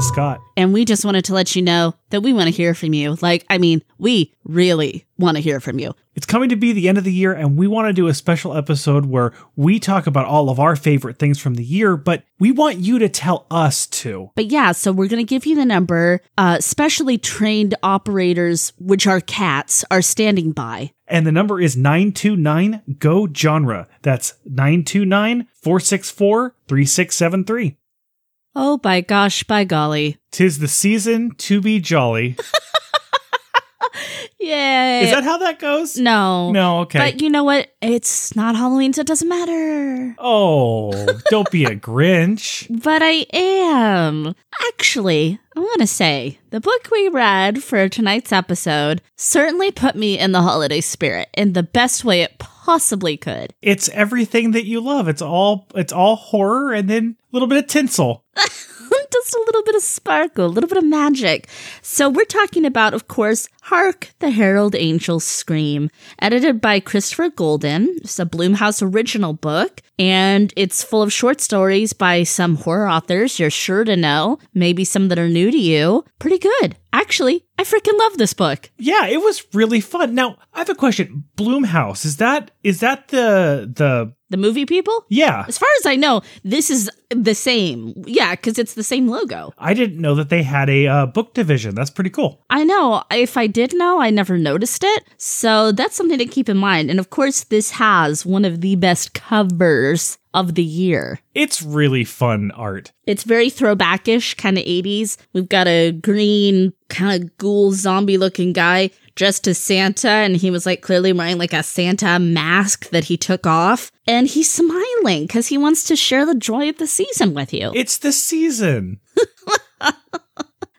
Scott. And we just wanted to let you know that we want to hear from you. Like, I mean, we really want to hear from you. It's coming to be the end of the year, and we want to do a special episode where we talk about all of our favorite things from the year, but we want you to tell us too. But yeah, so we're going to give you the number. Uh, specially trained operators, which are cats, are standing by. And the number is 929 GO genre. That's 929 464 3673. Oh, by gosh, by golly. Tis the season to be jolly. Yay. Is that how that goes? No. No, okay. But you know what? It's not Halloween, so it doesn't matter. oh, don't be a Grinch. But I am. Actually, I want to say the book we read for tonight's episode certainly put me in the holiday spirit in the best way it possibly could. It's everything that you love. It's all it's all horror and then a little bit of tinsel. Just a little bit of sparkle, a little bit of magic. So, we're talking about, of course, Hark the Herald Angels Scream, edited by Christopher Golden. It's a Blumhouse original book, and it's full of short stories by some horror authors you're sure to know, maybe some that are new to you. Pretty good. Actually, I freaking love this book. Yeah, it was really fun. Now, I have a question. Blumhouse, is that is that the the The movie people? Yeah. As far as I know, this is the same. Yeah, because it's the same logo. I didn't know that they had a uh, book division. That's pretty cool. I know. If I did know, I never noticed it. So that's something to keep in mind. And of course, this has one of the best covers of the year. It's really fun art. It's very throwbackish, kind of 80s. We've got a green, kind of ghoul zombie looking guy dressed as Santa, and he was like clearly wearing like a Santa mask that he took off. And he's smiling because he wants to share the joy of the season with you. It's the season.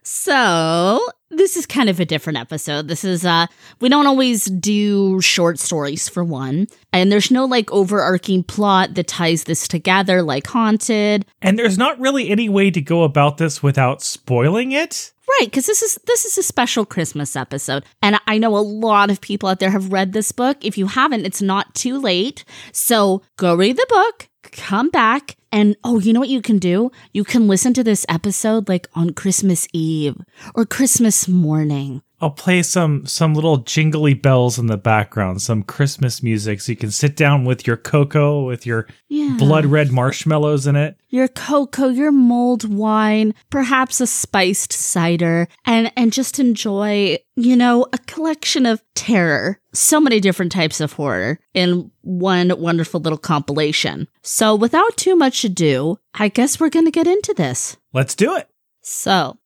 So, this is kind of a different episode. This is uh we don't always do short stories for one, and there's no like overarching plot that ties this together like Haunted. And there's not really any way to go about this without spoiling it. Right, cuz this is this is a special Christmas episode. And I know a lot of people out there have read this book. If you haven't, it's not too late. So, go read the book, come back and oh, you know what you can do? You can listen to this episode like on Christmas Eve or Christmas morning. I'll play some some little jingly bells in the background, some Christmas music, so you can sit down with your cocoa with your Yeah. blood red marshmallows in it. your cocoa, your mulled wine, perhaps a spiced cider, and and just enjoy, you know, a collection of terror. So many different types of horror in one wonderful little compilation. So without too much ado, I guess we're going to get into this. Let's do it. So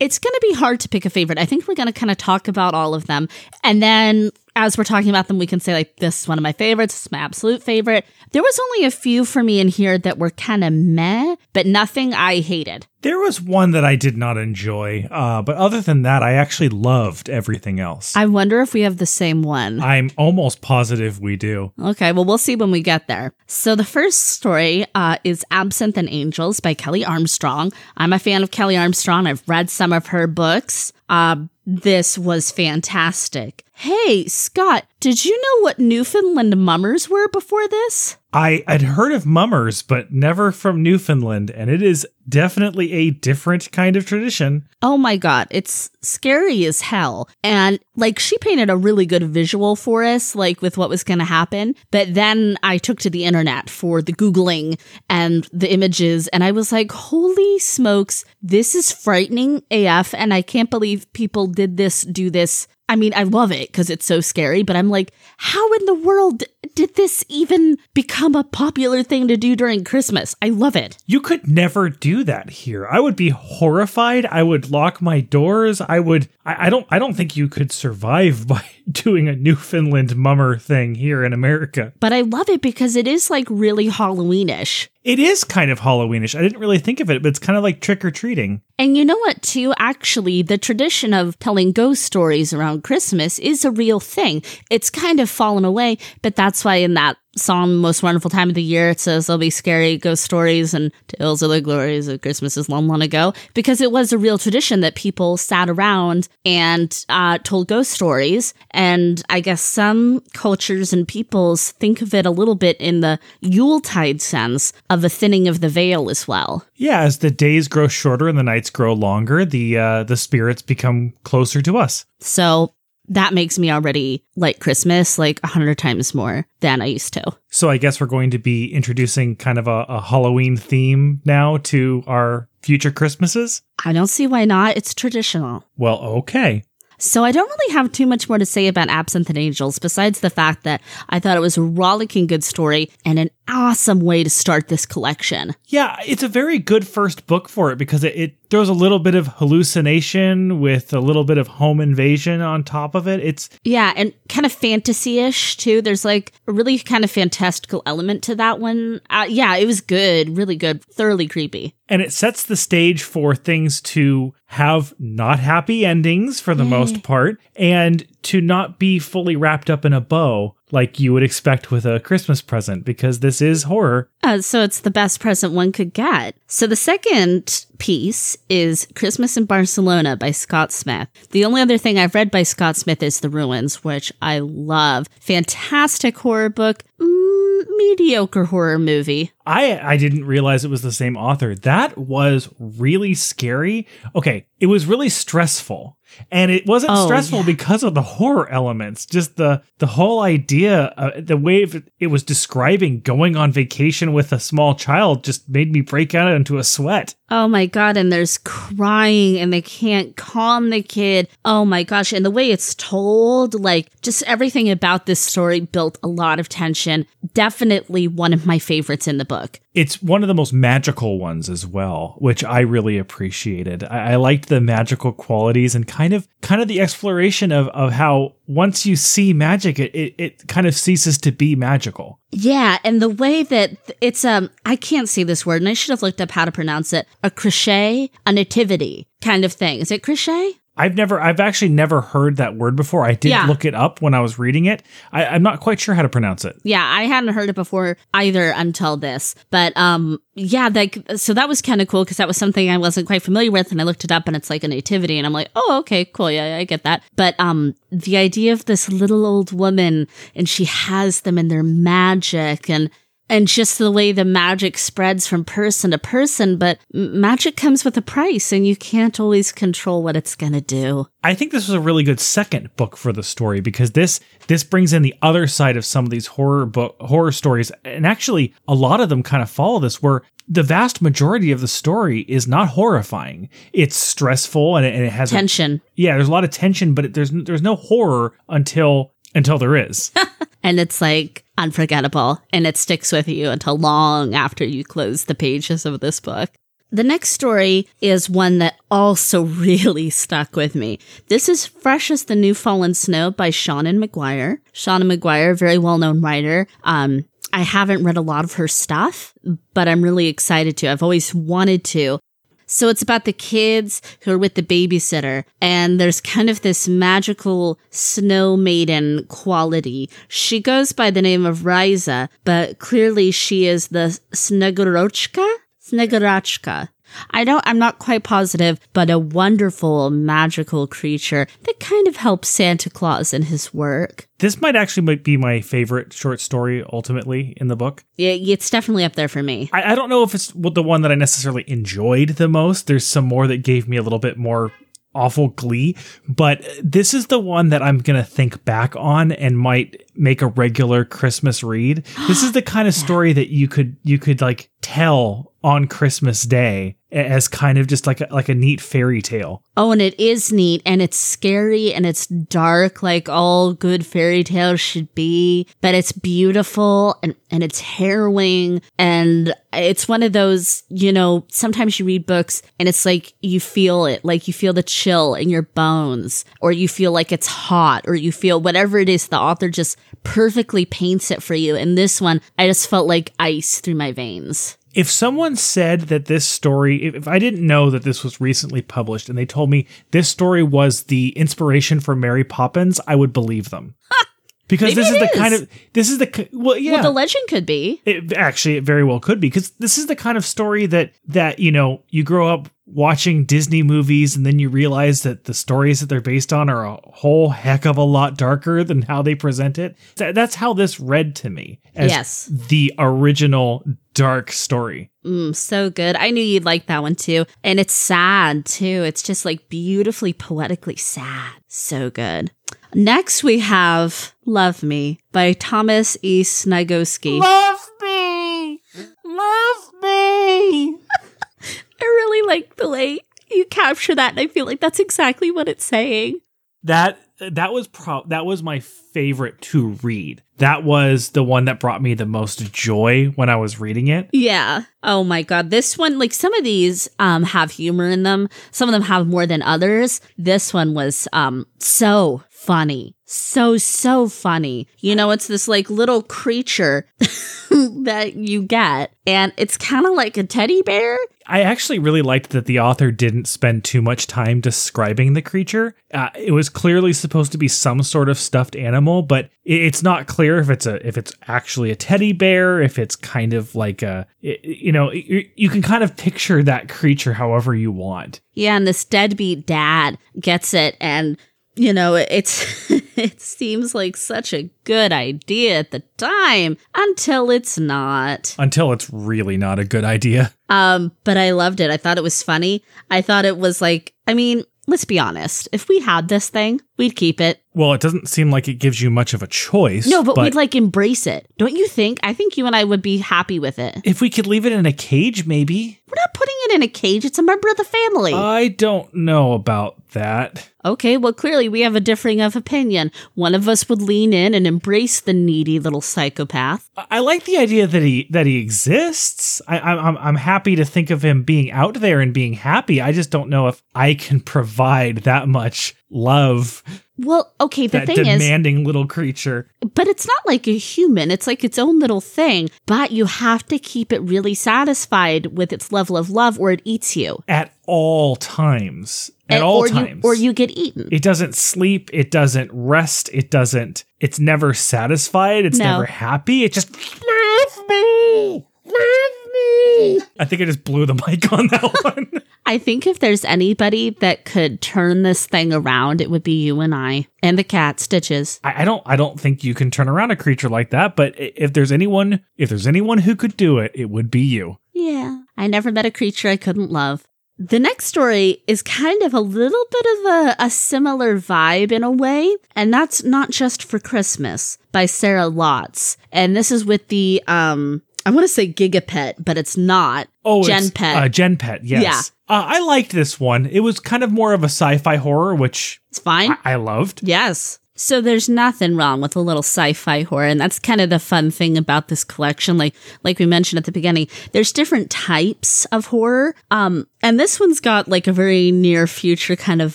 it's going to be hard to pick a favorite. I think we're going to kind of talk about all of them. And then as we're talking about them, we can say, like, this is one of my favorites. This is my absolute favorite. There was only a few for me in here that were kind of meh, but nothing I hated. There was one that I did not enjoy, uh, but other than that, I actually loved everything else. I wonder if we have the same one. I'm almost positive we do. Okay, well, we'll see when we get there. So, the first story uh, is Absinthe and Angels by Kelley Armstrong. I'm a fan of Kelley Armstrong. I've read some of her books. Uh, this was fantastic. Hey, Scott, did you know what Newfoundland mummers were before this? I had heard of mummers, but never from Newfoundland, and it is definitely a different kind of tradition. Oh my god, it's scary as hell. And like she painted a really good visual for us, like with what was to happen. But then I took to the internet for the Googling and the images, and I was like, holy smokes, this is frightening AF. And I can't believe people did this, do this. I mean, I love it because it's so scary, but I'm like, how in the world did this even become a popular thing to do during Christmas? I love it. You could never do that here. I would be horrified. I would lock my doors. I would. I, I don't. I don't think you could survive by doing a Newfoundland mummer thing here in America. But I love it because it is like really Halloweenish. It is kind of Halloweenish. I didn't really think of it, but it's kind of like trick or treating. And you know what, too? Actually, the tradition of telling ghost stories around Christmas is a real thing. It's kind of fallen away, but that's why in that song Most Wonderful Time of the Year. It says there'll be scary ghost stories and tales of the glories of Christmases long, long ago, because it was a real tradition that people sat around and uh, told ghost stories. And I guess some cultures and peoples think of it a little bit in the Yuletide sense of a thinning of the veil as well. Yeah, as the days grow shorter and the nights grow longer, the uh, the spirits become closer to us. So that makes me already like Christmas like a hundred times more than I used to. So I guess we're going to be introducing kind of a, a Halloween theme now to our future Christmases. I don't see why not. It's traditional. Well, okay. So I don't really have too much more to say about Absinthe and Angels besides the fact that I thought it was a rollicking good story and an awesome way to start this collection. Yeah, it's a very good first book for it because it, it throws a little bit of hallucination with a little bit of home invasion on top of it. It's Yeah, and kind of fantasy-ish too. There's like a really kind of fantastical element to that one. Uh, yeah, it was good, really good, thoroughly creepy. and it sets the stage for things to have not happy endings for the most part and to not be fully wrapped up in a bow like you would expect with a Christmas present because this is horror. Uh, so it's the best present one could get. So the second piece is Christmas in Barcelona by Scott Smith. The only other thing I've read by Scott Smith is The Ruins, which I love. Fantastic horror book. Mm, mediocre horror movie. I I didn't realize it was the same author. That was really scary. Okay, it was really stressful. And it wasn't Oh, stressful yeah. because of the horror elements. Just the the whole idea, uh, the way it- it was describing going on vacation with a small child just made me break out into a sweat. Oh my god, and there's crying and they can't calm the kid. Oh my gosh, and the way it's told, like just everything about this story built a lot of tension. Definitely one of my favorites in the book. It's one of the most magical ones as well, which I really appreciated. I, I liked the magical qualities and kind of kind of the exploration of, of how once you see magic, it, it, it kind of ceases to be magical. Yeah, and the way that it's um I can't say this word and I should have looked up how to pronounce it. A crochet, a nativity kind of thing. Is it crochet? I've never, I've actually never heard that word before. I did Yeah. look it up when I was reading it. I, I'm not quite sure how to pronounce it. Yeah, I hadn't heard it before either until this. But um yeah, like so that was kind of cool because that was something I wasn't quite familiar with and I looked it up and it's like a nativity and I'm like, "Oh, okay, cool. Yeah, I get that." But um the idea of this little old woman and she has them and they're magic and and just the way the magic spreads from person to person, but magic comes with a price and you can't always control what it's going to do. I think this was a really good second book for the story because this this brings in the other side of some of these horror book horror stories, and actually a lot of them kind of follow this, where the vast majority of the story is not horrifying. It's stressful and it, and it has a- Tension. yeah, there's a lot of tension, but it, there's there's no horror until until there is. and it's like unforgettable and it sticks with you until long after you close the pages of this book. The next story is one that also really stuck with me. This is Fresh as the New Fallen Snow by Seanan McGuire. Seanan McGuire, very well known writer. Um, I haven't read a lot of her stuff, but I'm really excited to. I've always wanted to. So it's about the kids who are with the babysitter, and there's kind of this magical snow maiden quality. She goes by the name of Riza, but clearly she is the Snegorochka? Snegorochka. I don't, I'm not quite positive, but a wonderful magical creature that kind of helps Santa Claus in his work. this might actually might be my favorite short story ultimately in the book. Yeah, it's definitely up there for me. I, I don't know if it's the one that I necessarily enjoyed the most. There's some more that gave me a little bit more awful glee, but this is the one that I'm going to think back on and might make a regular Christmas read. This is the kind of story that you could you could like tell on Christmas Day as kind of just like a, like a neat fairy tale. Oh, and it is neat and it's scary and it's dark like all good fairy tales should be, but it's beautiful and, and it's harrowing. And it's one of those, you know, sometimes you read books and it's like you feel it, like you feel the chill in your bones or you feel like it's hot or you feel whatever it is, the author just perfectly paints it for you. And this one, I just felt like ice through my veins. If someone said that this story, if, I didn't know that this was recently published and they told me this story was the inspiration for Mary Poppins, I would believe them. because Maybe this is the kind of this is the well yeah Well, the legend could be. it, actually it very well could be because this is the kind of story that that you know you grow up watching disney movies and then you realize that the stories that they're based on are a whole heck of a lot darker than how they present it Th- that's how this read to me as Yes. the original dark story Mm, so good. I knew you'd like that one too. And it's sad too. It's just like beautifully poetically sad. So good. Next we have Love Me by Thomas E. Sniegoski. love me love me I really like the way you capture that and I feel like that's exactly what it's saying. that that was pro that was my favorite to read that was the one that brought me the most joy when i was reading it Yeah. Oh my god. This one like some of these um have humor in them. Some of them have more than others. This one was um so funny. So so funny. You know, it's this like little creature that you get and it's kind of like a teddy bear. I actually really liked that the author didn't spend too much time describing the creature. Uh, it was clearly supposed to be some sort of stuffed animal, but it's not clear if it's a if it's actually a teddy bear, if it's kind of like a you know you can kind of picture that creature however you want. Yeah, and this deadbeat dad gets it and you know, it's it seems like such a good idea at the time until it's not. Until it's really not a good idea. Um, but I loved it. I thought it was funny. I thought it was like, I mean, let's be honest. If we had this thing, we'd keep it. Well, it doesn't seem like it gives you much of a choice. No, but, we'd like embrace it. Don't you think? I think you and I would be happy with it. if we could leave it in a cage, maybe. We're not putting it in a cage. It's a member of the family. I don't know about that. okay, well, clearly we have a differing of opinion. One of us would lean in and embrace the needy little psychopath. I like the idea that he that he exists. I, I'm- I'm happy to think of him being out there and being happy. I just don't know if I can provide that much love. Well, okay, the thing is, demanding little creature. but it's not like a human. It's like its own little thing. But you have to keep it really satisfied with its level of love, or it eats you. at all times. At all or times. You, or you get eaten. It doesn't sleep. It doesn't rest. It doesn't. It's never satisfied. It's No. never happy. It just love me, love me. I think I just blew the mic on that one. I think if there's anybody that could turn this thing around, it would be you and I and the cat Stitches. I, I don't. I don't think you can turn around a creature like that. But if there's anyone, if there's anyone who could do it, it would be you. Yeah, I never met a creature I couldn't love. The next story is kind of a little bit of a, a similar vibe in a way, and that's not just for Christmas by Sarah Lotz. And this is with the um I want to say Gigapet, but it's not. Oh, Gen it's, Pet. Uh, Gen Pet. Yes. Yeah. Uh, I liked this one. It was kind of more of a sci-fi horror, which It's fine. I, I loved. Yes. So there's nothing wrong with a little sci-fi horror, and that's kind of the fun thing about this collection. Like like we mentioned at the beginning, there's different types of horror. Um, and this one's got like a very near future kind of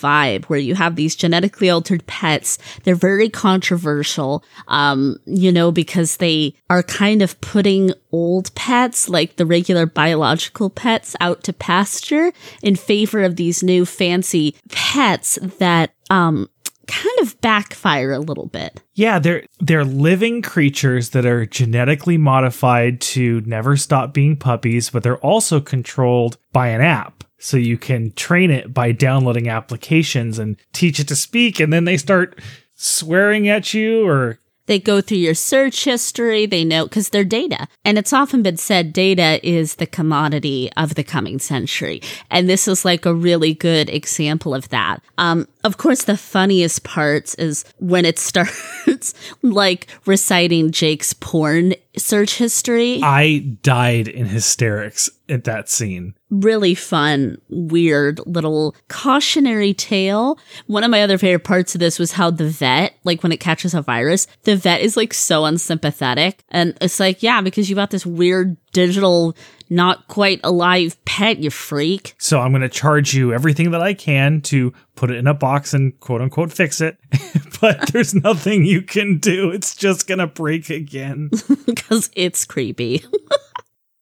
vibe where you have these genetically altered pets. They're very controversial, um, you know, because they are kind of putting old pets, like the regular biological pets, out to pasture in favor of these new fancy pets that um kind of backfire a little bit. Yeah, they're they're living creatures that are genetically modified to never stop being puppies, but they're also controlled by an app. So you can train it by downloading applications and teach it to speak and then they start swearing at you or They go through your search history, they know because they're data. And it's often been said data is the commodity of the coming century. And this is like a really good example of that. Um, of course, the funniest parts is when it starts like reciting Jake's porn search history. I died in hysterics at that scene. really fun, weird little cautionary tale. One of my other favorite parts of this was how the vet, like when it catches a virus, the vet is like so unsympathetic. And it's like, yeah, because you got this weird digital, not quite alive pet, you freak. So I'm going to charge you everything that I can to put it in a box and quote unquote fix it. but there's nothing you can do. It's just going to break again. because it's creepy.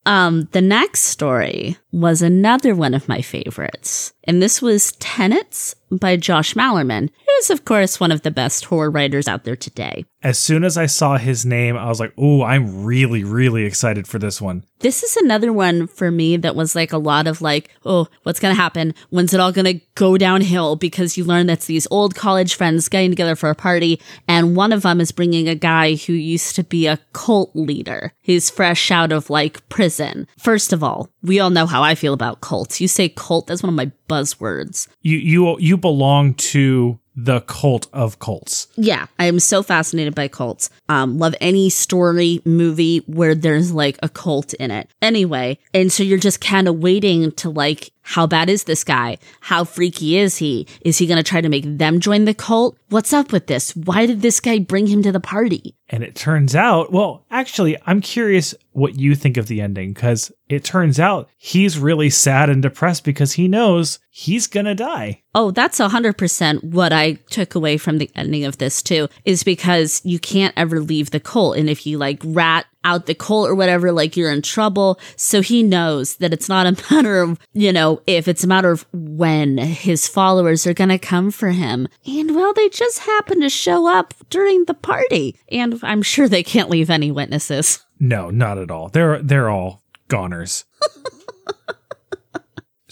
um, the next story was another one of my favorites, and this was Tenets by Josh Malerman. is, of course, one of the best horror writers out there today. As soon as I saw his name, I was like, "Ooh, I'm really, really excited for this one." This is another one for me that was like a lot of like, oh, what's going to happen? When's it all going to go downhill? Because you learn that's these old college friends getting together for a party, and one of them is bringing a guy who used to be a cult leader. He's fresh out of like prison. First of all, we all know how I feel about cults. You say cult, that's one of my buzzwords. You you you belong to the cult of cults. Yeah, I am so fascinated by cults. Um, love any story, movie where there's like a cult in it. Anyway, and so you're just kind of waiting to like, how bad is this guy? How freaky is he? Is he going to try to make them join the cult? What's up with this? Why did this guy bring him to the party? And it turns out, well, actually, I'm curious what you think of the ending because it turns out he's really sad and depressed because he knows he's gonna die. Oh, that's 100% what I took away from the ending of this too, is because you can't ever leave the cult. And if you like rat out the cult or whatever, like you're in trouble. So he knows that it's not a matter of, you know, if it's a matter of when his followers are going to come for him. And well, they just happen to show up during the party. And I'm sure they can't leave any witnesses. No, not at all. They're they're all goners.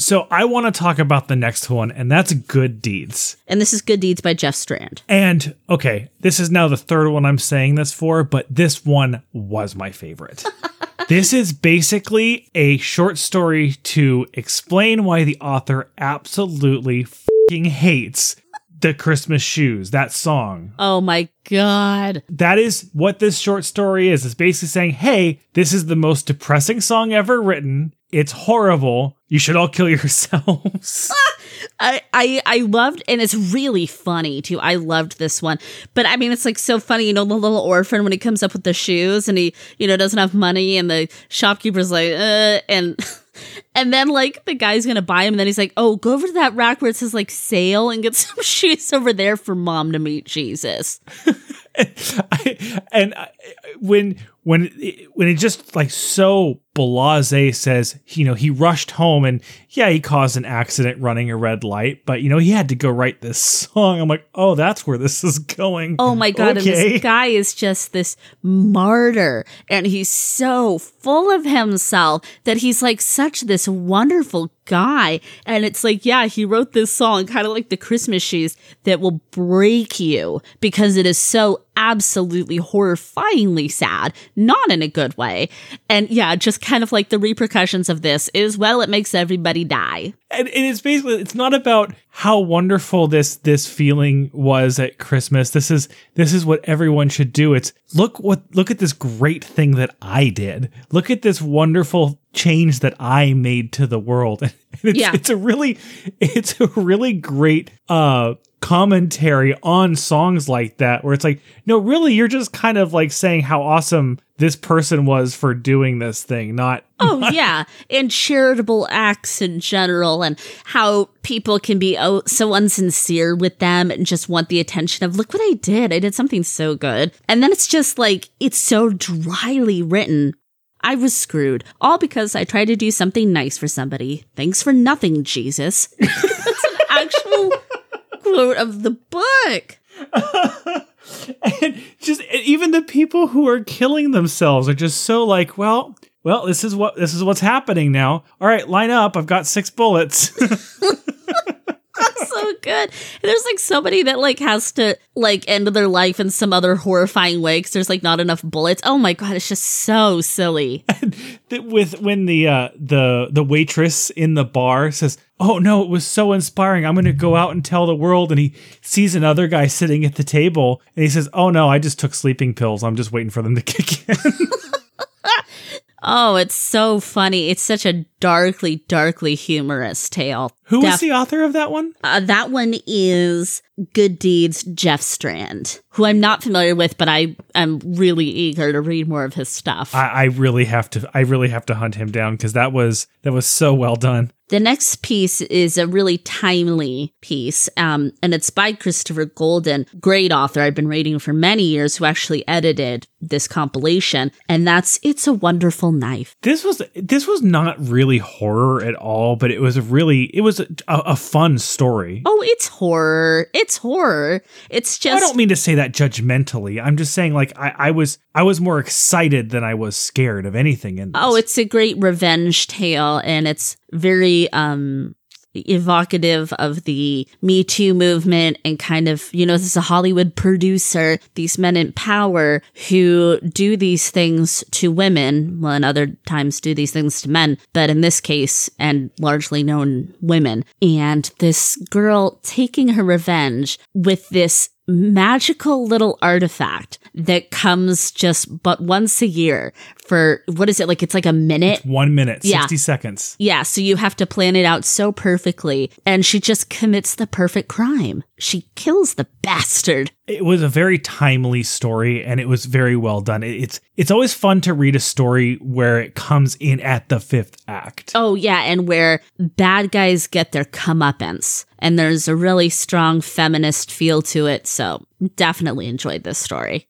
so I want to talk about the next one, and that's Good Deeds. And this is Good Deeds by Jeff Strand. And okay, this is now the third one I'm saying this for, but this one was my favorite. this is basically a short story to explain why the author absolutely fing hates the Christmas shoes, that song. Oh my God. That is what this short story is. It's basically saying, hey, this is the most depressing song ever written. It's horrible. You should all kill yourselves. I, I I loved and it's really funny too. I loved this one. But I mean it's like so funny, you know, the little orphan when he comes up with the shoes and he, you know, doesn't have money and the shopkeeper's like, uh and and then like the guy's gonna buy him and then he's like, Oh, go over to that rack where it says like sale and get some shoes over there for mom to meet Jesus. I, and I, when when it, when it just like so blase says you know he rushed home and yeah he caused an accident running a red light but you know he had to go write this song. I'm like oh that's where this is going. Oh my god okay. this guy is just this martyr and he's so full of himself that he's like such this wonderful guy. And it's like yeah he wrote this song kind of like the christmas shoes that will break you because it is so absolutely horrifyingly sad, not in a good way. And yeah, just kind of like the repercussions of this is well, it makes everybody die. And, and it's basically it's not about how wonderful this this feeling was at Christmas. This is this is what everyone should do. It's look what look at this great thing that I did. Look at this wonderful change that I made to the world. It's, yeah. it's a really it's a really great uh commentary on songs like that where it's like no really you're just kind of like saying how awesome this person was for doing this thing not oh not- yeah. And charitable acts in general and how people can be oh, so unsincere with them and just want the attention of look what i did. I did something so good. And then it's just like it's so dryly written. I was screwed, all because I tried to do something nice for somebody. Thanks for nothing, Jesus. That's an actual quote of the book. and just even the people who are killing themselves are just so like, well, well, this is what this is what's happening now. All right, line up. I've got six bullets. so good. And there's like somebody that like has to like end their life in some other horrifying way because there's like not enough bullets. Oh my god, it's just so silly. With when the uh, the the waitress in the bar says, "Oh no, it was so inspiring. I'm going to go out and tell the world." And he sees another guy sitting at the table, and he says, "Oh no, I just took sleeping pills. I'm just waiting for them to kick in." Oh, it's so funny. It's such a darkly, darkly humorous tale. Who Def- was the author of that one? Uh, that one is Good Deeds Jeff Strand, who I'm not familiar with, but I am really eager to read more of his stuff. I, I really have to. I really have to hunt him down because that was that was so well done. The next piece is a really timely piece, um, and it's by Christopher Golden, great author I've been reading for many years, who actually edited this compilation, and that's "It's a Wonderful Knife." This was this was not really really horror at all, but it was a really it was a, a fun story. Oh, it's horror. It's horror. It's just I don't mean to say that judgmentally. I'm just saying like I, I was I was more excited than I was scared of anything in this. Oh, it's a great revenge tale and it's very um evocative of the Me Too movement and kind of, you know, this is a Hollywood producer, these men in power who do these things to women, well, and other times do these things to men, but in this case, and largely known women. And this girl taking her revenge with this magical little artifact that comes just but once a year for what is it like it's like a minute one minute, Yeah. 60 seconds. yeah so you have to plan it out so perfectly and she just commits the perfect crime she kills the bastard It was a very timely story and it was very well done. It's it's always fun to read a story where it comes in at the fifth act. oh yeah and where bad guys get their comeuppance and there's a really strong feminist feel to it so definitely enjoyed this story.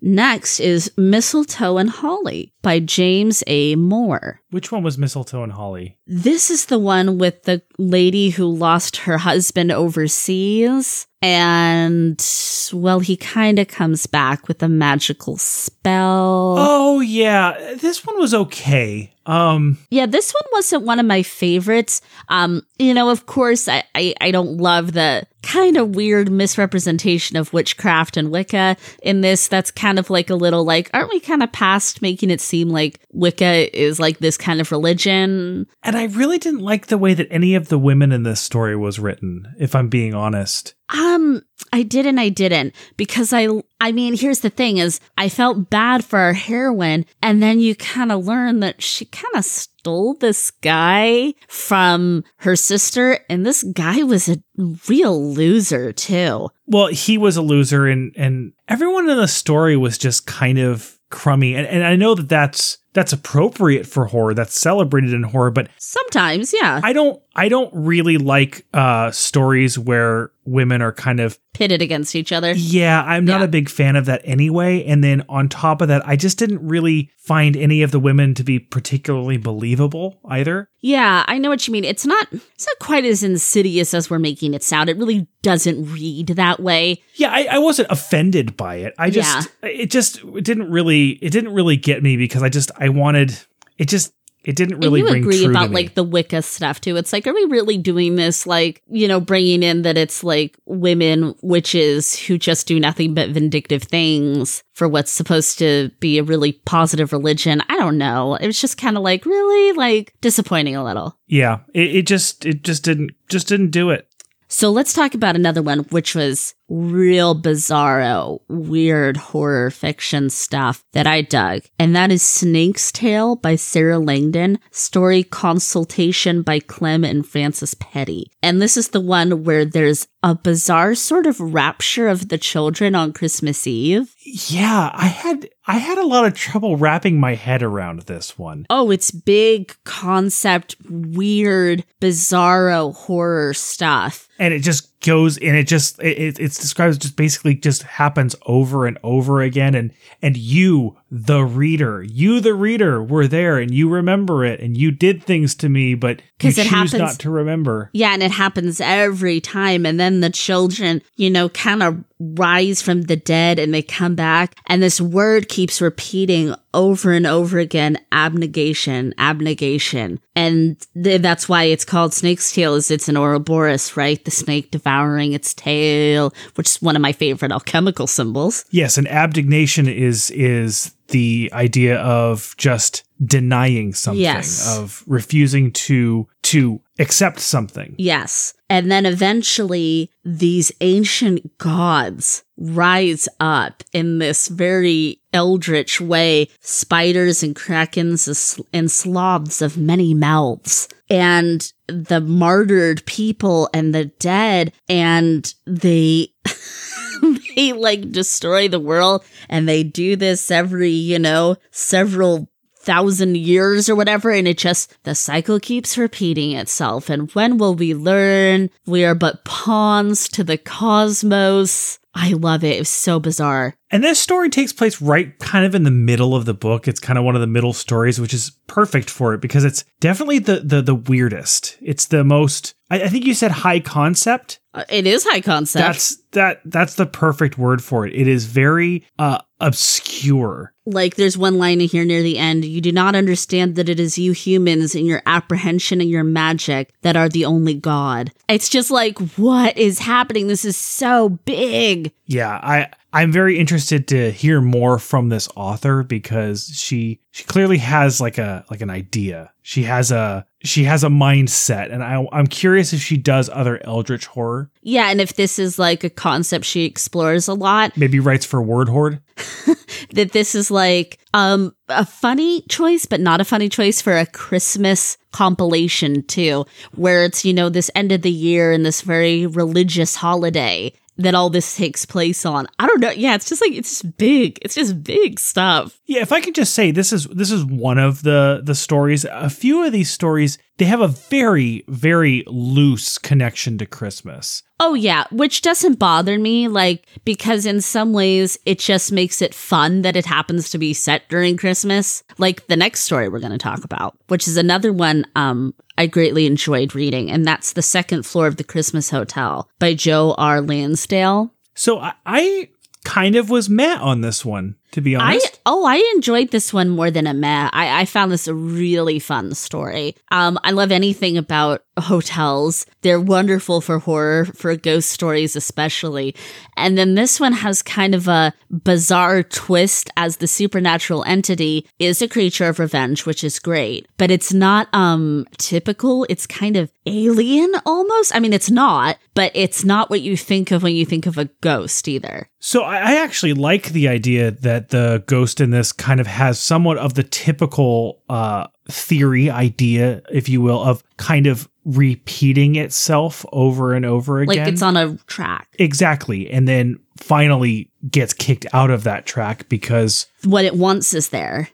Next is mistletoe and holly by james a. Moore Which one was Mistletoe and Holly? This is the one with the lady who lost her husband overseas. And, well, he kind of comes back with a magical spell. Oh yeah, this one was okay. Um Yeah, this one wasn't one of my favorites. Um, you know, of course, I, I, I don't love the kind of weird misrepresentation of witchcraft and Wicca in this. That's kind of like a little like, aren't we kind of past making it seem like Wicca is like this kind of religion? and I really didn't like the way that any of the women in this story was written, if I'm being honest. Um, I did and I didn't, because I, I mean, here's the thing is I felt bad for our heroine, and then you kind of learn that she kind of stole this guy from her sister, and this guy was a real loser too. Well, he was a loser and and everyone in the story was just kind of crummy. And, and I know that that's that's appropriate for horror. That's celebrated in horror, but Sometimes, yeah, I don't I don't really like uh stories where women are kind of pitted against each other. yeah, I'm not Yeah. a big fan of that anyway. And then on top of that, I just didn't really find any of the women to be particularly believable either. Yeah, I know what you mean. It's not, it's not quite as insidious as we're making it sound. It really doesn't read that way. Yeah, I, I wasn't offended by it. I just it just it didn't really it didn't really get me because I just I wanted it just it didn't really and you agree about like the Wicca stuff too. It's like, are we really doing this? Like, you know, bringing in that it's like women witches who just do nothing but vindictive things for what's supposed to be a really positive religion. I don't know. It was just kind of like really like disappointing a little. yeah, it, it just it just didn't just didn't do it. So let's talk about another one, which was real bizarro, weird horror fiction stuff that I dug. And that is Snake's Tail by Sarah Langan, story consultation by Clem and Francis Petty. And this is the one where there's a bizarre sort of rapture of the children on Christmas Eve. Yeah, I had I had a lot of trouble wrapping my head around this one. Oh, it's big concept, weird, bizarro horror stuff. And it just goes and it just it, it- it's described as just basically just happens over and over again. And and you the reader you the reader were there and you remember it and you did things to me but you it choose happens- not to remember Yeah, and it happens every time. And then the children, you know, kind of rise from the dead and they come back. And this word keeps repeating over and over again abnegation, abnegation. And th- that's why it's called snake's tail, is it's an Ouroboros, right? The snake devouring its tail, which is one of my favorite alchemical symbols. Yes, and abnegation is is the idea of just denying something, Yes. of refusing to to accept something. Yes. And then eventually these ancient gods rise up in this very eldritch way, spiders and krakens and sloths of many mouths. And the martyred people and the dead and they they like destroy the world and they do this every, you know, several thousand years or whatever and it just the cycle keeps repeating itself and when will we learn we are but pawns to the cosmos I love it. It's so bizarre. And this story takes place right kind of in the middle of the book. It's kind of one of the middle stories, which is perfect for it because it's definitely the the, the weirdest. It's the most I, I think you said high concept. Uh, it is high concept. That's that that's the perfect word for it. It is very uh obscure. Like there's one line in here near the end, you do not understand that it is you humans and your apprehension and your magic that are the only god. It's just like what is happening? This is so big. Yeah, I I'm very interested to hear more from this author because she she clearly has like a like an idea. She has a she has a mindset and I I'm curious if she does other eldritch horror. Yeah, and if this is like a concept she explores a lot. Maybe writes for Word Horde. that this is like um a funny choice but not a funny choice for a Christmas compilation too, where it's you know this end of the year and this very religious holiday that all this takes place on. I don't know. Yeah, it's just like it's just big. It's just big stuff. Yeah, if I could just say this is this is one of the the stories. A few of these stories they have a very very loose connection to Christmas. Oh yeah, which doesn't bother me like because in some ways it just makes it fun that it happens to be set during Christmas. Like the next story we're going to talk about, which is another one um I greatly enjoyed reading and that's The Second Floor of the Christmas Hotel by Joe R. Lansdale. So I, I kind of was met on this one to be honest. I oh, I enjoyed this one more than a meh. I, I found this a really fun story. Um, I love anything about hotels. They're wonderful for horror, for ghost stories especially. And then this one has kind of a bizarre twist as the supernatural entity is a creature of revenge, which is great. But it's not um typical. It's kind of alien almost. I mean, it's not, but it's not what you think of when you think of a ghost either. So I actually like the idea that the ghost in this kind of has somewhat of the typical uh, theory idea, if you will, of kind of repeating itself over and over again. Like it's on a track. Exactly. And then finally gets kicked out of that track because what it wants is there.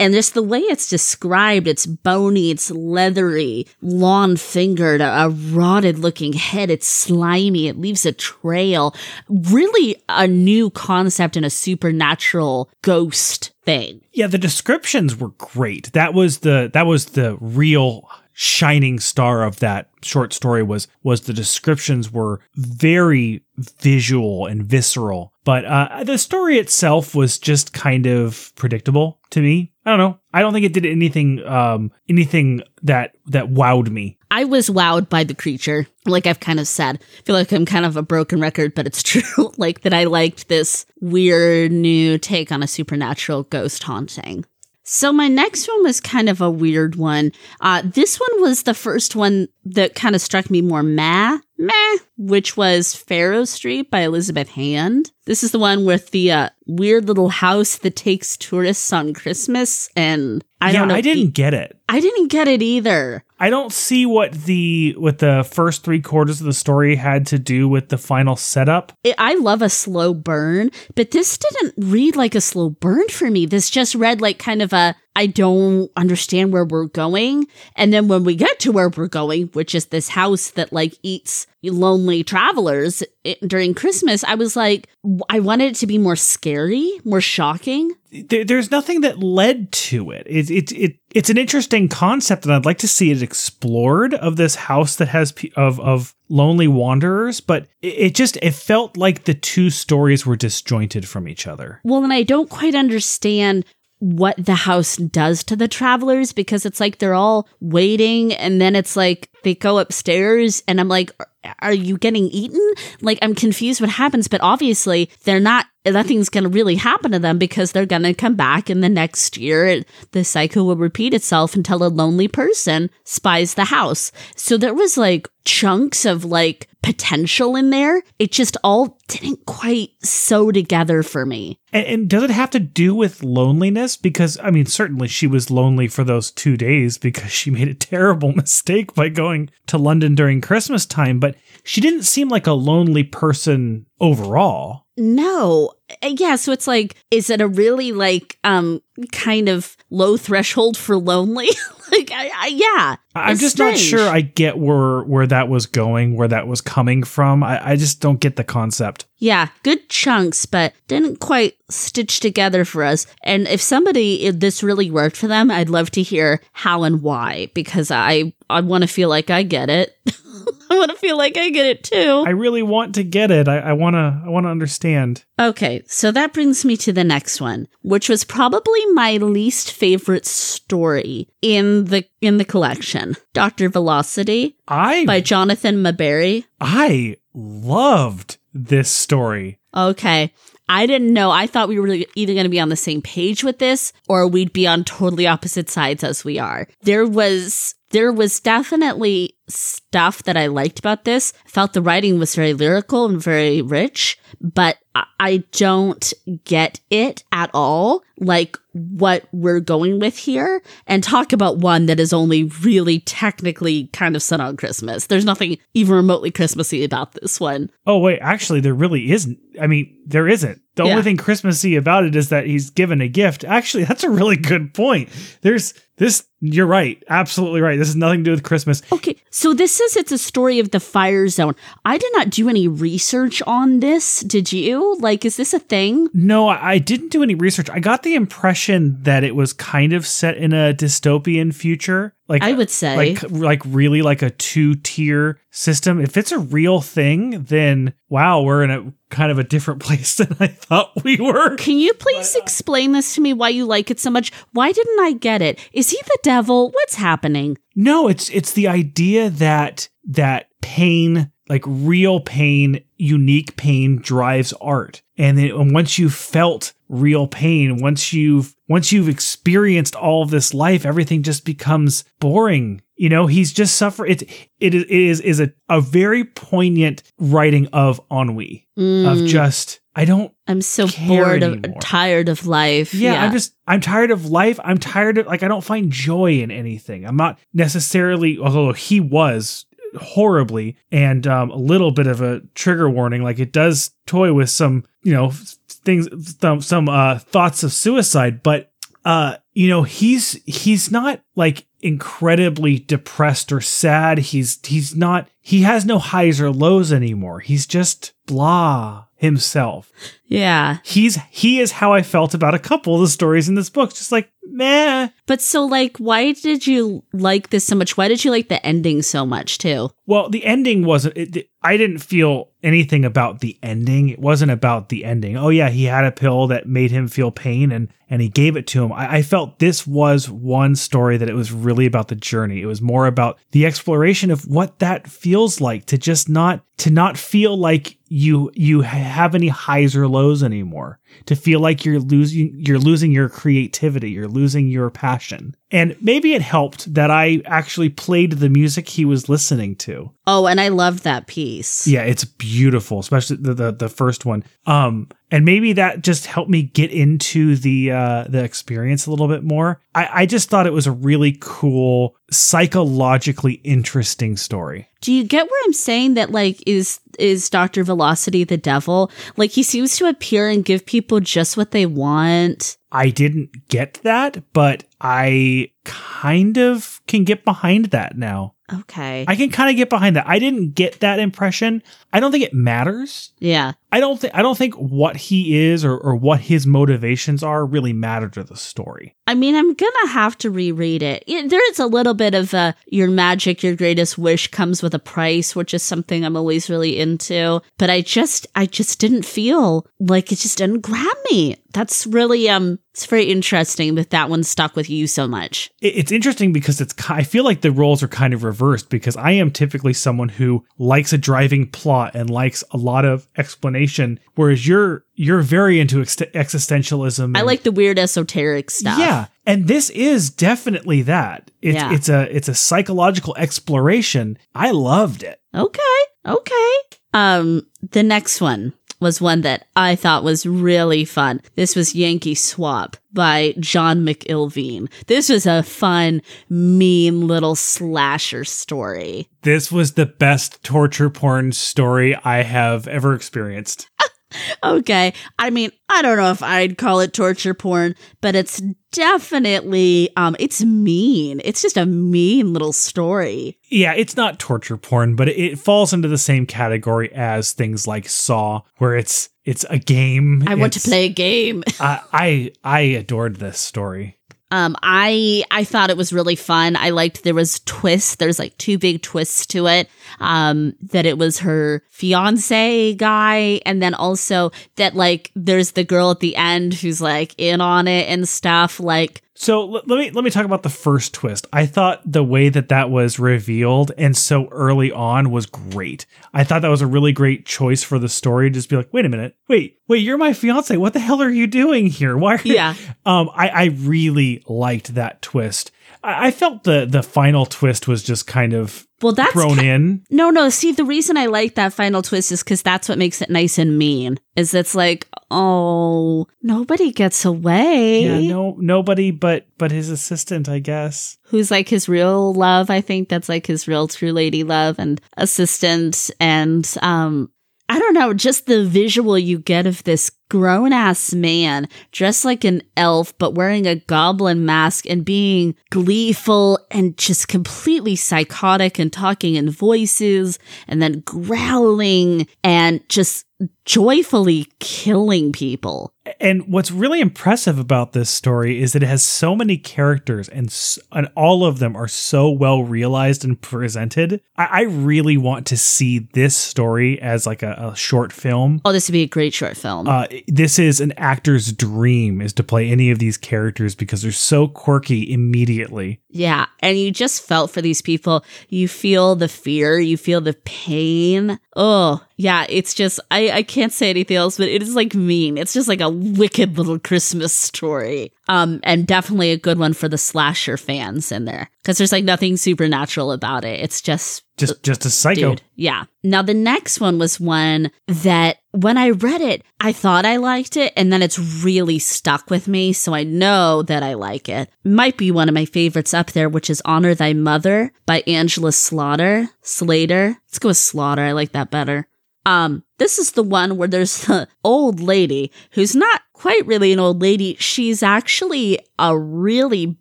And just the way it's described, it's bony, it's leathery, long fingered, a, a rotted looking head, it's slimy, it leaves a trail. Really a new concept in a supernatural ghost thing. Yeah, the descriptions were great. That was the that was the real shining star of that short story was was the descriptions were very visual and visceral but uh, the story itself was just kind of predictable to me. I don't know. I don't think it did anything um anything that that wowed me. I was wowed by the creature like i've kind of said. I feel like i'm kind of a broken record but it's true like that i liked this weird new take on a supernatural ghost haunting. So my next one was kind of a weird one. Uh, this one was the first one that kind of struck me more meh, meh, which was Farrow Street by Elizabeth Hand. This is the one with the uh, weird little house that takes tourists on Christmas, and I yeah, don't know. I didn't get it. I didn't get it either. I don't see what the what the first three quarters of the story had to do with the final setup. It, I love a slow burn, but this didn't read like a slow burn for me. This just read like kind of a I don't understand where we're going. And then when we get to where we're going, which is this house that like eats lonely travelers eh, during Christmas, I was like, I wanted it to be more scary, more shocking. There's nothing that led to it. It's it, it it's an interesting concept, and I'd like to see it explored of this house that has of of lonely wanderers. But it just it felt like the two stories were disjointed from each other. Well, and I don't quite understand what the house does to the travelers because it's like they're all waiting and then it's like they go upstairs and I'm like are you getting eaten? Like I'm confused what happens, but obviously they're not nothing's going to really happen to them because they're going to come back in the next year. The cycle will repeat itself until a lonely person spies the house. So there was like chunks of like potential in there. It just all didn't quite sew together for me. And, and, does it have to do with loneliness? Because, I mean, certainly she was lonely for those two days because she made a terrible mistake by going to London during Christmas time, but she didn't seem like a lonely person overall. No. Uh, Yeah, so it's like, is it a really like um kind of low threshold for lonely? like, I, I yeah, I'm just not sure I get where where that was going, where that was coming from. I, I just don't get the concept. Yeah, good chunks, but didn't quite stitch together for us. And if somebody if this really worked for them, I'd love to hear how and why because I I want to feel like I get it. I want to feel like I get it too. I really want to get it. I, I wanna I wanna understand. Okay, so that brings me to the next one, which was probably my least favorite story in the in the collection. Dr. Velocity I by Jonathan Maberry. I loved this story. Okay. I didn't know. I thought we were either going to be on the same page with this or we'd be on totally opposite sides as we are. There was there was definitely stuff that I liked about this. I felt the writing was very lyrical and very rich, but I- I don't get it at all. Like what we're going with here and talk about one that is only really technically kind of set on Christmas. There's nothing even remotely Christmassy about this one. Oh wait, actually there really isn't. I mean, there isn't. The Yeah. only thing Christmassy about it is that he's given a gift. Actually, that's a really good point. There's this you're right. Absolutely right. This has nothing to do with Christmas. Okay, so this says it's a story of the fire zone. I did not do any research on this. Did you? Like, is this a thing? No, I didn't do any research. I got the impression that it was kind of set in a dystopian future. Like I would say. like like really like a two-tier system. If it's a real thing, then wow, we're in a kind of a different place than I thought we were. Can you please explain this to me why you like it so much? Why didn't I get it? Is he the devil? What's happening? No, it's it's the idea that that pain, like real pain, unique pain drives art. And then and once you've felt real pain, once you've once you've experienced all of this life, everything just becomes boring. You know, he's just suffering. It it is it is, is a, a very poignant writing of ennui. Mm, Of just I don't I'm so bored of anymore. tired of life. yeah, I'm just I'm tired of life. I'm tired of like I don't find joy in anything. I'm not necessarily although he was horribly and um, a little bit of a trigger warning like it does toy with some you know things some some uh thoughts of suicide but uh you know he's he's not like incredibly depressed or sad he's he's not he has no highs or lows anymore he's just blah himself yeah. he's he is how I felt about a couple of the stories in this book. Just like meh. But so like why did you like this so much? Why did you like the ending so much too? Well, the ending wasn't. It, I didn't feel anything about the ending. It wasn't about the ending. Oh yeah, he had a pill that made him feel pain, and and he gave it to him. I, I felt this was one story that it was really about the journey. It was more about the exploration of what that feels like to just not to not feel like you you have any highs or lows anymore. To feel like you're losing you're losing your creativity, you're losing your passion. And maybe it helped that I actually played the music he was listening to. Oh, and I loved that piece. Yeah, it's beautiful, especially the, the the first one. Um, and maybe that just helped me get into the uh, the experience a little bit more. I, I just thought it was a really cool, psychologically interesting story. Do you get where I'm saying that like is is Dr. Velocity the devil? Like he seems to appear and give people just what they want. I didn't get that, but I kind of can get behind that now. Okay. I can kind of get behind that. I didn't get that impression. I don't think it matters. yeah. I don't think I don't think what he is or, or what his motivations are really matter to the story. I mean, I'm gonna have to reread it. There is a little bit of a your magic, your greatest wish comes with a price, which is something I'm always really into. But I just, I just didn't feel like it just didn't grab me. That's really, um, it's very interesting that that one stuck with you so much. It's interesting because it's I feel like the roles are kind of reversed because I am typically someone who likes a driving plot and likes a lot of explanation, whereas you're you're very into ex- existentialism. I like the weird esoteric stuff. Yeah, and this is definitely that. It's Yeah. it's a it's a psychological exploration. I loved it. Okay. Okay. Um, the next one was one that I thought was really fun. This was Yankee Swap by John McIlveen. This was a fun, mean little slasher story. This was the best torture porn story I have ever experienced. okay. I mean, I don't know if I'd call it torture porn, but it's definitely um it's mean. It's just a mean little story. Yeah, it's not torture porn, but it falls into the same category as things like Saw, where it's it's a game. I want to play a game. I I I adored this story. Um, I I thought it was really fun. I liked there was twists. There's like two big twists to it. Um, that it was her fiance guy, and then also that like there's the girl at the end who's like in on it and stuff. Like So let me let me talk about the first twist. I thought the way that that was revealed and so early on was great. I thought that was a really great choice for the story. Just be like, wait a minute, wait, wait, you're my fiance. What the hell are you doing here? Why? Are Yeah. Um, I I really liked that twist. I, I felt the the final twist was just kind of well, that's thrown ki- in. no, no. See, the reason I like that final twist is because that's what makes it nice and mean. Is it's like, oh, nobody gets away. Yeah, no, nobody but but his assistant, I guess. who's like his real love. I think that's like his real true lady love and assistant. And um, I don't know, just the visual you get of this grown ass man dressed like an elf, but wearing a goblin mask and being gleeful and just completely psychotic and talking in voices and then growling and just joyfully killing people. And what's really impressive about this story is that it has so many characters, and s- and all of them are so well realized and presented. I, I really want to see this story as like a, a short film. Oh, this would be a great short film. Uh, this is an actor's dream is to play any of these characters because they're so quirky immediately. Yeah. And you just felt for these people. You feel the fear, you feel the pain. Oh, yeah. It's just, I, I can't say anything else, but it is like mean. It's just like a wicked little Christmas story. Um, and definitely a good one for the slasher fans in there because there's like nothing supernatural about it. It's just Just just a psycho. Dude, yeah. Now the next one was one that when I read it, I thought I liked it, and then it's really stuck with me, so I know that I like it. Might be one of my favorites up there, which is Honor Thy Mother by Angela Slaughter. Slater. Let's go with Slaughter. I like that better. Um, this is the one where there's the old lady who's not quite really an old lady. She's actually a really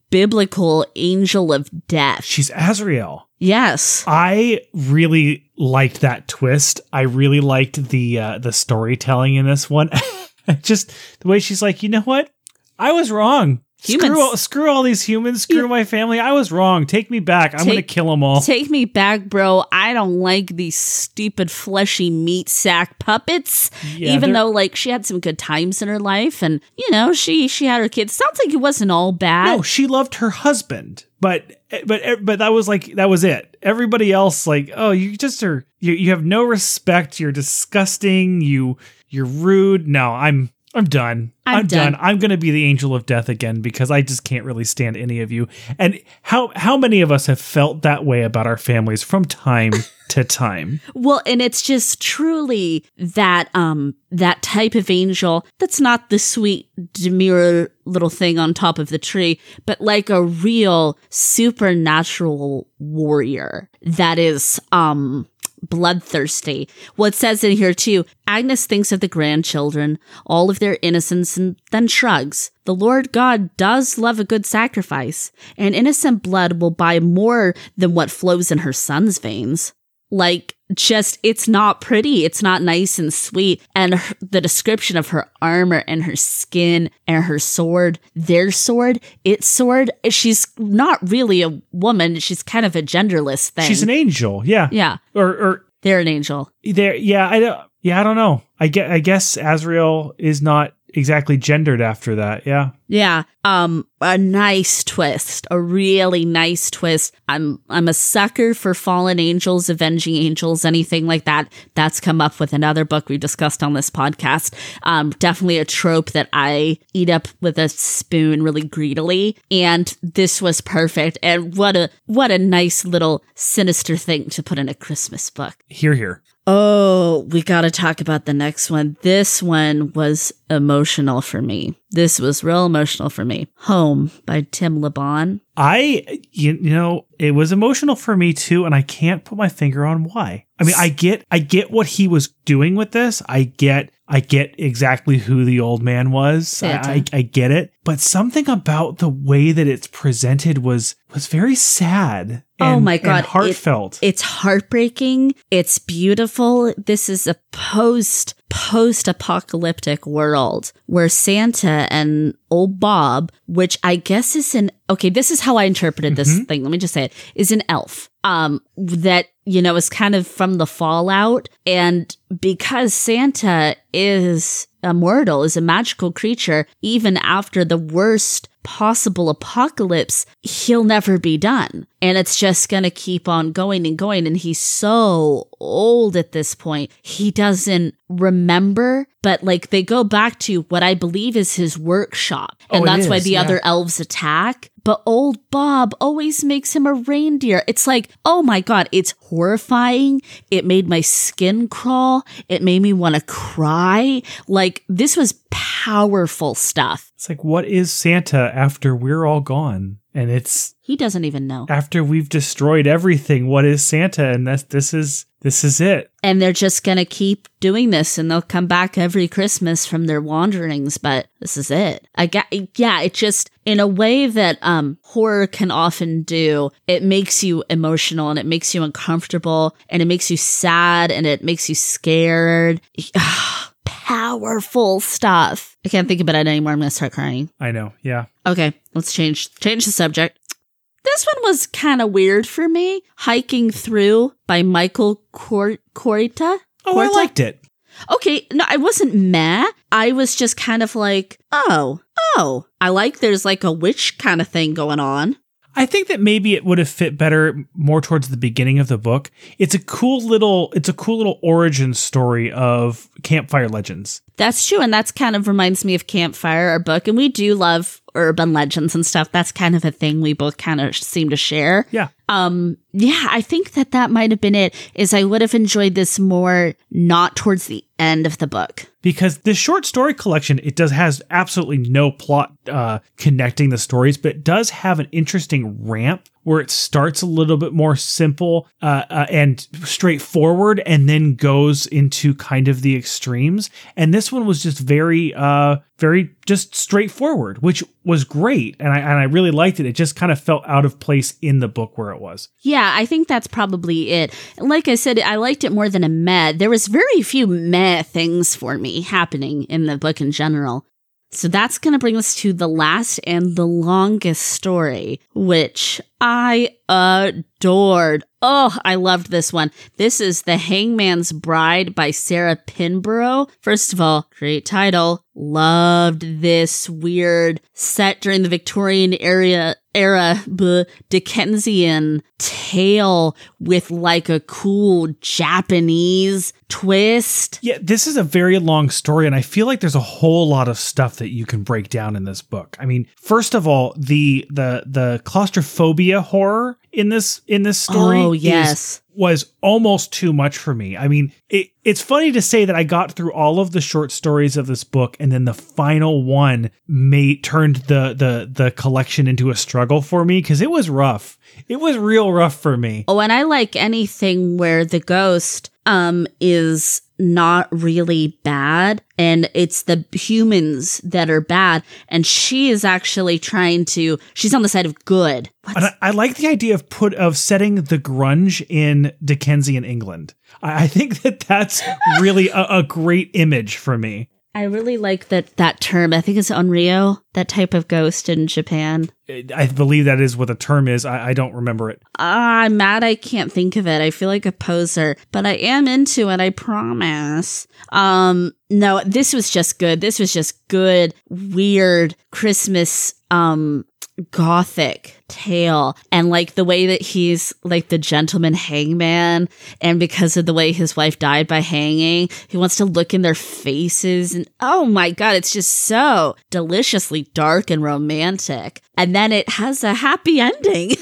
biblical angel of death. She's Azrael. Yes. I really liked that twist. I really liked the uh, the storytelling in this one. Just the way she's like, you know what? I was wrong. Humans- Screw all, screw all these humans. Screw Yeah. my family. I was wrong. Take me back. I'm Take- to kill them all. Take me back, bro. I don't like these stupid fleshy meat sack puppets. Yeah, Even though like she had some good times in her life and you know, she she had her kids. Sounds like it wasn't all bad. no, she loved her husband, but but but that was like that was it. Everybody else, like, oh, you just are you you have no respect. You're disgusting. You you're rude. No, I'm I'm done. I'm done. done. I'm gonna be the angel of death again because I just can't really stand any of you. And how how many of us have felt that way about our families from time to time? Well, and it's just truly that um that type of angel that's not the sweet demure little thing on top of the tree, but like a real supernatural warrior that is um bloodthirsty. What says in here too, Agnes thinks of the grandchildren, all of their innocence, and then shrugs. The Lord God does love a good sacrifice, and innocent blood will buy more than what flows in her son's veins like just it's not pretty it's not nice and sweet and her, the description of her armor and her skin and her sword their sword its sword she's not really a woman she's kind of a genderless thing She's an angel. Yeah. yeah Or or they're an angel there. Yeah. I don't. Yeah. I don't know. I get. I guess Azrael is not exactly gendered after that. Yeah. yeah um a nice twist a really nice twist i'm i'm a sucker for fallen angels avenging angels anything like that that's come up with another book we discussed on this podcast um definitely a trope that i eat up with a spoon really greedily and this was perfect and what a what a nice little sinister thing to put in a christmas book Here. Here. Oh, we got to talk about the next one. This one was emotional for me. This was real emotional for me. Home by Tim Lebbon. I, you, know, it was emotional for me too, and I can't put my finger on why. I mean, I get, I get what he was doing with this. I get, I get exactly who the old man was. I, I, I get it, but something about the way that it's presented was was very sad. oh and- my and god, it- heartfelt. it's heartbreaking. It's beautiful. This is a post post apocalyptic world where Santa and old Bob, which I guess is an okay, this is how I interpreted this Mm-hmm. thing. Let me just say it is an elf. Um, that you know is kind of from the fallout, and because Santa is immortal, is a magical creature, even after the worst possible apocalypse, he'll never be done. And it's just going to keep on going and going. And he's so old at this point. He doesn't remember, but like they go back to what I believe is his workshop. Oh, and Oh, that's why the yeah. other elves attack. But old Bob always makes him a reindeer. It's like, oh my God, it's horrifying. It made my skin crawl. It made me want to cry. Like, this was powerful stuff. it's like, what is Santa after we're all gone? And it's He doesn't even know. after we've destroyed everything. What is Santa? And that's this is this is it. and they're just going to keep doing this and they'll come back every christmas from their wanderings but this is it i got yeah it just in a way that um horror can often do it makes you emotional and it makes you uncomfortable and it makes you sad and it makes you scared powerful stuff i can't think about it anymore i'm gonna start crying I know. Yeah. okay let's change change the subject this one was kind of weird for me. Hiking Through by Michael Cor- Koryta. Oh, I liked it. Okay, no, I wasn't mad. I was just kind of like, oh, oh, I like there's like a witch kind of thing going on. I think that maybe it would have fit better more towards the beginning of the book. It's a cool little it's a cool little origin story of campfire legends. That's true, and that's kind of reminds me of Campfire, our book, and we do love urban legends and stuff. That's kind of a thing we both kind of seem to share. Yeah. Um, yeah, I think that that might have been it. Is I would have enjoyed this more not towards the end of the book. because this short story collection it does has absolutely no plot uh, connecting the stories but does have an interesting ramp where it starts a little bit more simple uh, uh, and straightforward and then goes into kind of the extremes and this one was just very uh very just straightforward which was great and I, and I really liked it it just kind of felt out of place in the book where it was Yeah, I think that's probably it. Like I said, I liked it more than a meh. There was very few meh things for me happening in the book in general. So that's going to bring us to the last and the longest story, which I adored. Oh, I loved this one. This is The Hangman's Bride by Sarah Pinborough. First of all, great title. Loved this weird set during the Victorian area era b- Dickensian tale with like a cool Japanese twist. Yeah, this is a very long story, and I feel like there's a whole lot of stuff that you can break down in this book. I mean, first of all, the the the claustrophobia horror in this in this story Oh, is- yes. was almost too much for me. I mean, it, it's funny to say that I got through all of the short stories of this book, and then the final one made turned the the the collection into a struggle for me because it was rough. It was real rough for me. Oh, and I like anything where the ghost um is not really bad and it's the humans that are bad and she is actually trying to she's on the side of good. I, I like the idea of put of setting the grunge in Dickensian England. I, I think that that's really a, a great image for me. I really like that that term. I think it's unreal, that type of ghost in Japan. I believe that is what the term is. I, I don't remember it. I'm mad I can't think of it. I feel like a poser, but I am into it, I promise. Um no, this was just good. This was just good, weird Christmas um gothic tale. And like the way that he's like the gentleman hangman and because of the way his wife died by hanging he wants to look in their faces and oh my god it's just so deliciously dark and romantic. And then it has a happy ending.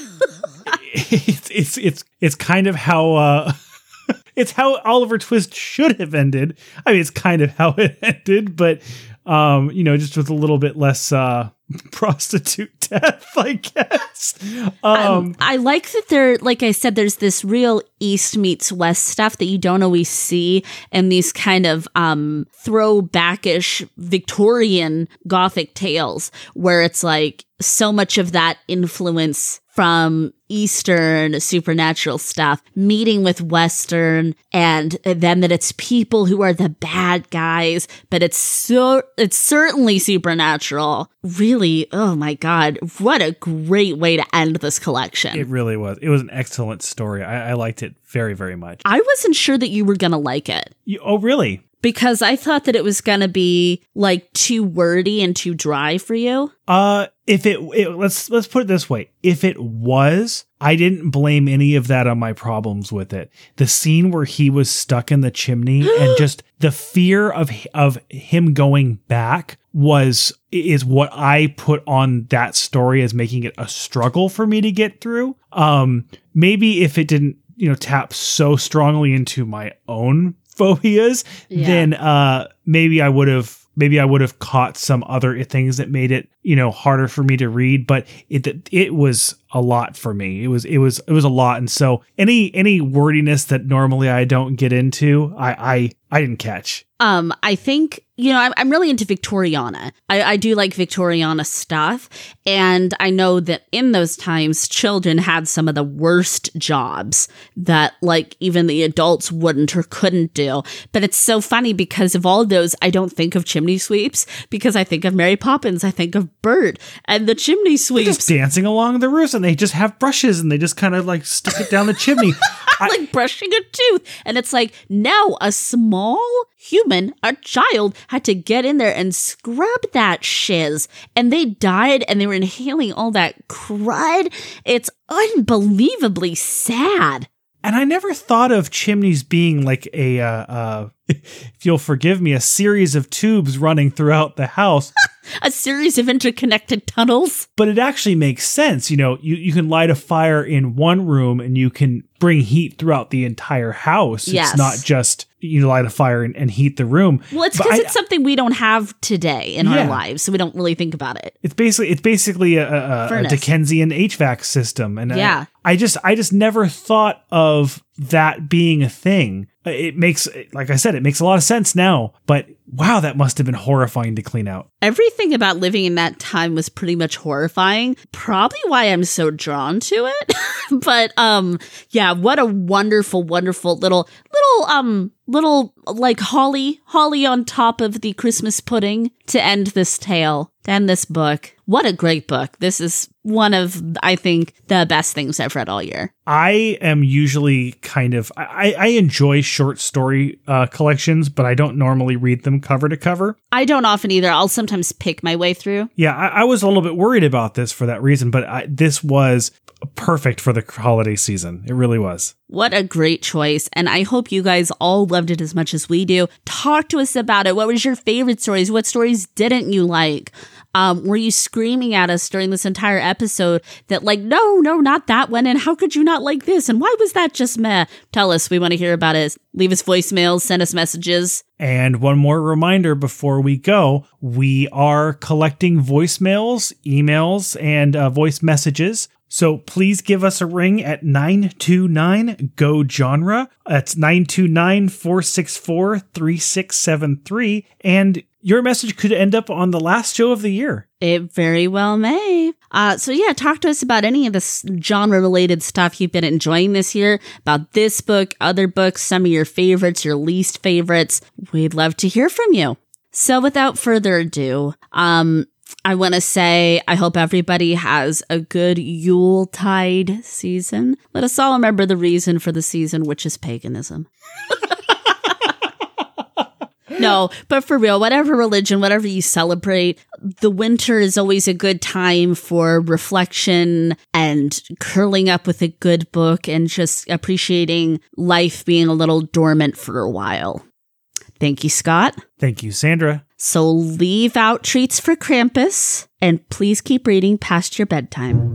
It's it's it's it's kind of how uh it's how Oliver Twist should have ended. I mean, it's kind of how it ended, but Um, you know, just with a little bit less uh prostitute death, I guess. Um, I like that there, like I said, there's this real East meets West stuff that you don't always see in these kind of um, throwbackish Victorian Gothic tales, where it's like so much of that influence from Eastern supernatural stuff, meeting with Western, and then that it's people who are the bad guys, but it's so, it's certainly supernatural. Really, oh my God, what a great way to end this collection. it really was. It was an excellent story. I, I liked it very, very much. I wasn't sure that you were going to like it You, oh, really? because I thought that it was going to be like too wordy and too dry for you. Uh, if it, it let's let's put it this way: if it was, I didn't blame any of that on my problems with it. The scene where he was stuck in the chimney and just the fear of of him going back was is what I put on that story as making it a struggle for me to get through. Um, maybe if it didn't, you know, tap so strongly into my own phobias, Yeah. then uh maybe I would have maybe I would have caught some other things that made it, you know, harder for me to read, but it it was a lot for me. It was it was it was a lot and so any any wordiness that normally I don't get into, I I I didn't catch. Um, I think, you know, I'm, I'm really into Victoriana. I, I do like Victoriana stuff. And I know that in those times, children had some of the worst jobs that, like, even the adults wouldn't or couldn't do. But it's so funny because of all those, I don't think of chimney sweeps because I think of Mary Poppins. I think of Bert and the chimney sweeps. Just dancing along the roofs and they just have brushes and they just kind of like stick it down the chimney. I- like brushing a tooth. And it's like, now a small human, a child, had to get in there and scrub that shiz. And they died and they were inhaling all that crud. It's unbelievably sad. And I never thought of chimneys being like a, uh, uh, if you'll forgive me, a series of tubes running throughout the house. A series of interconnected tunnels. but it actually makes sense. You know, you, you can light a fire in one room and you can bring heat throughout the entire house. Yes. It's not just you light a fire and, and heat the room. Well, it's because it's something we don't have today in our lives, so we don't really think about it. It's basically it's basically a, a, a Dickensian HVAC system, and I- Yeah. I, just I just never thought of that being a thing. It makes, like I said, it makes a lot of sense now. But wow, that must have been horrifying to clean out. Everything about living in that time was pretty much horrifying. Probably why I'm so drawn to it. but um yeah, what a wonderful wonderful little little um little like holly holly on top of the Christmas pudding to end this tale, to end this book. What a great book. This is one of I think the best things I've read all year. I am usually kind of I, I enjoy short story uh, collections, but I don't normally read them cover to cover. I don't often either. I'll sometimes pick my way through. Yeah, I, I was a little bit worried about this for that reason, but I, this was perfect for the holiday season. It really was. What a great choice. And I hope you guys all loved it as much as we do. Talk to us about it. What was your favorite stories? What stories didn't you like? Um, were you screaming at us during this entire episode that, like, no, no, not that one? And how could you not like this? And why was that just meh? Tell us. We want to hear about it. Leave us voicemails, send us messages. And one more reminder before we go we are collecting voicemails, emails, and uh, voice messages. So please give us a ring at 929 GO genre. That's 929 464 3673. And your message could end up on the last show of the year. It very well may. Uh, so yeah, talk to us about any of this genre related stuff you've been enjoying this year, about this book, other books, some of your favorites, your least favorites. We'd love to hear from you. So without further ado, um, I want to say I hope everybody has a good Yuletide season. Let us all remember the reason for the season, which is paganism. No, but for real, whatever religion, whatever you celebrate, the winter is always a good time for reflection and curling up with a good book and just appreciating life being a little dormant for a while. Thank you, Scott. Thank you, Sandra. So leave out treats for Krampus and please keep reading past your bedtime.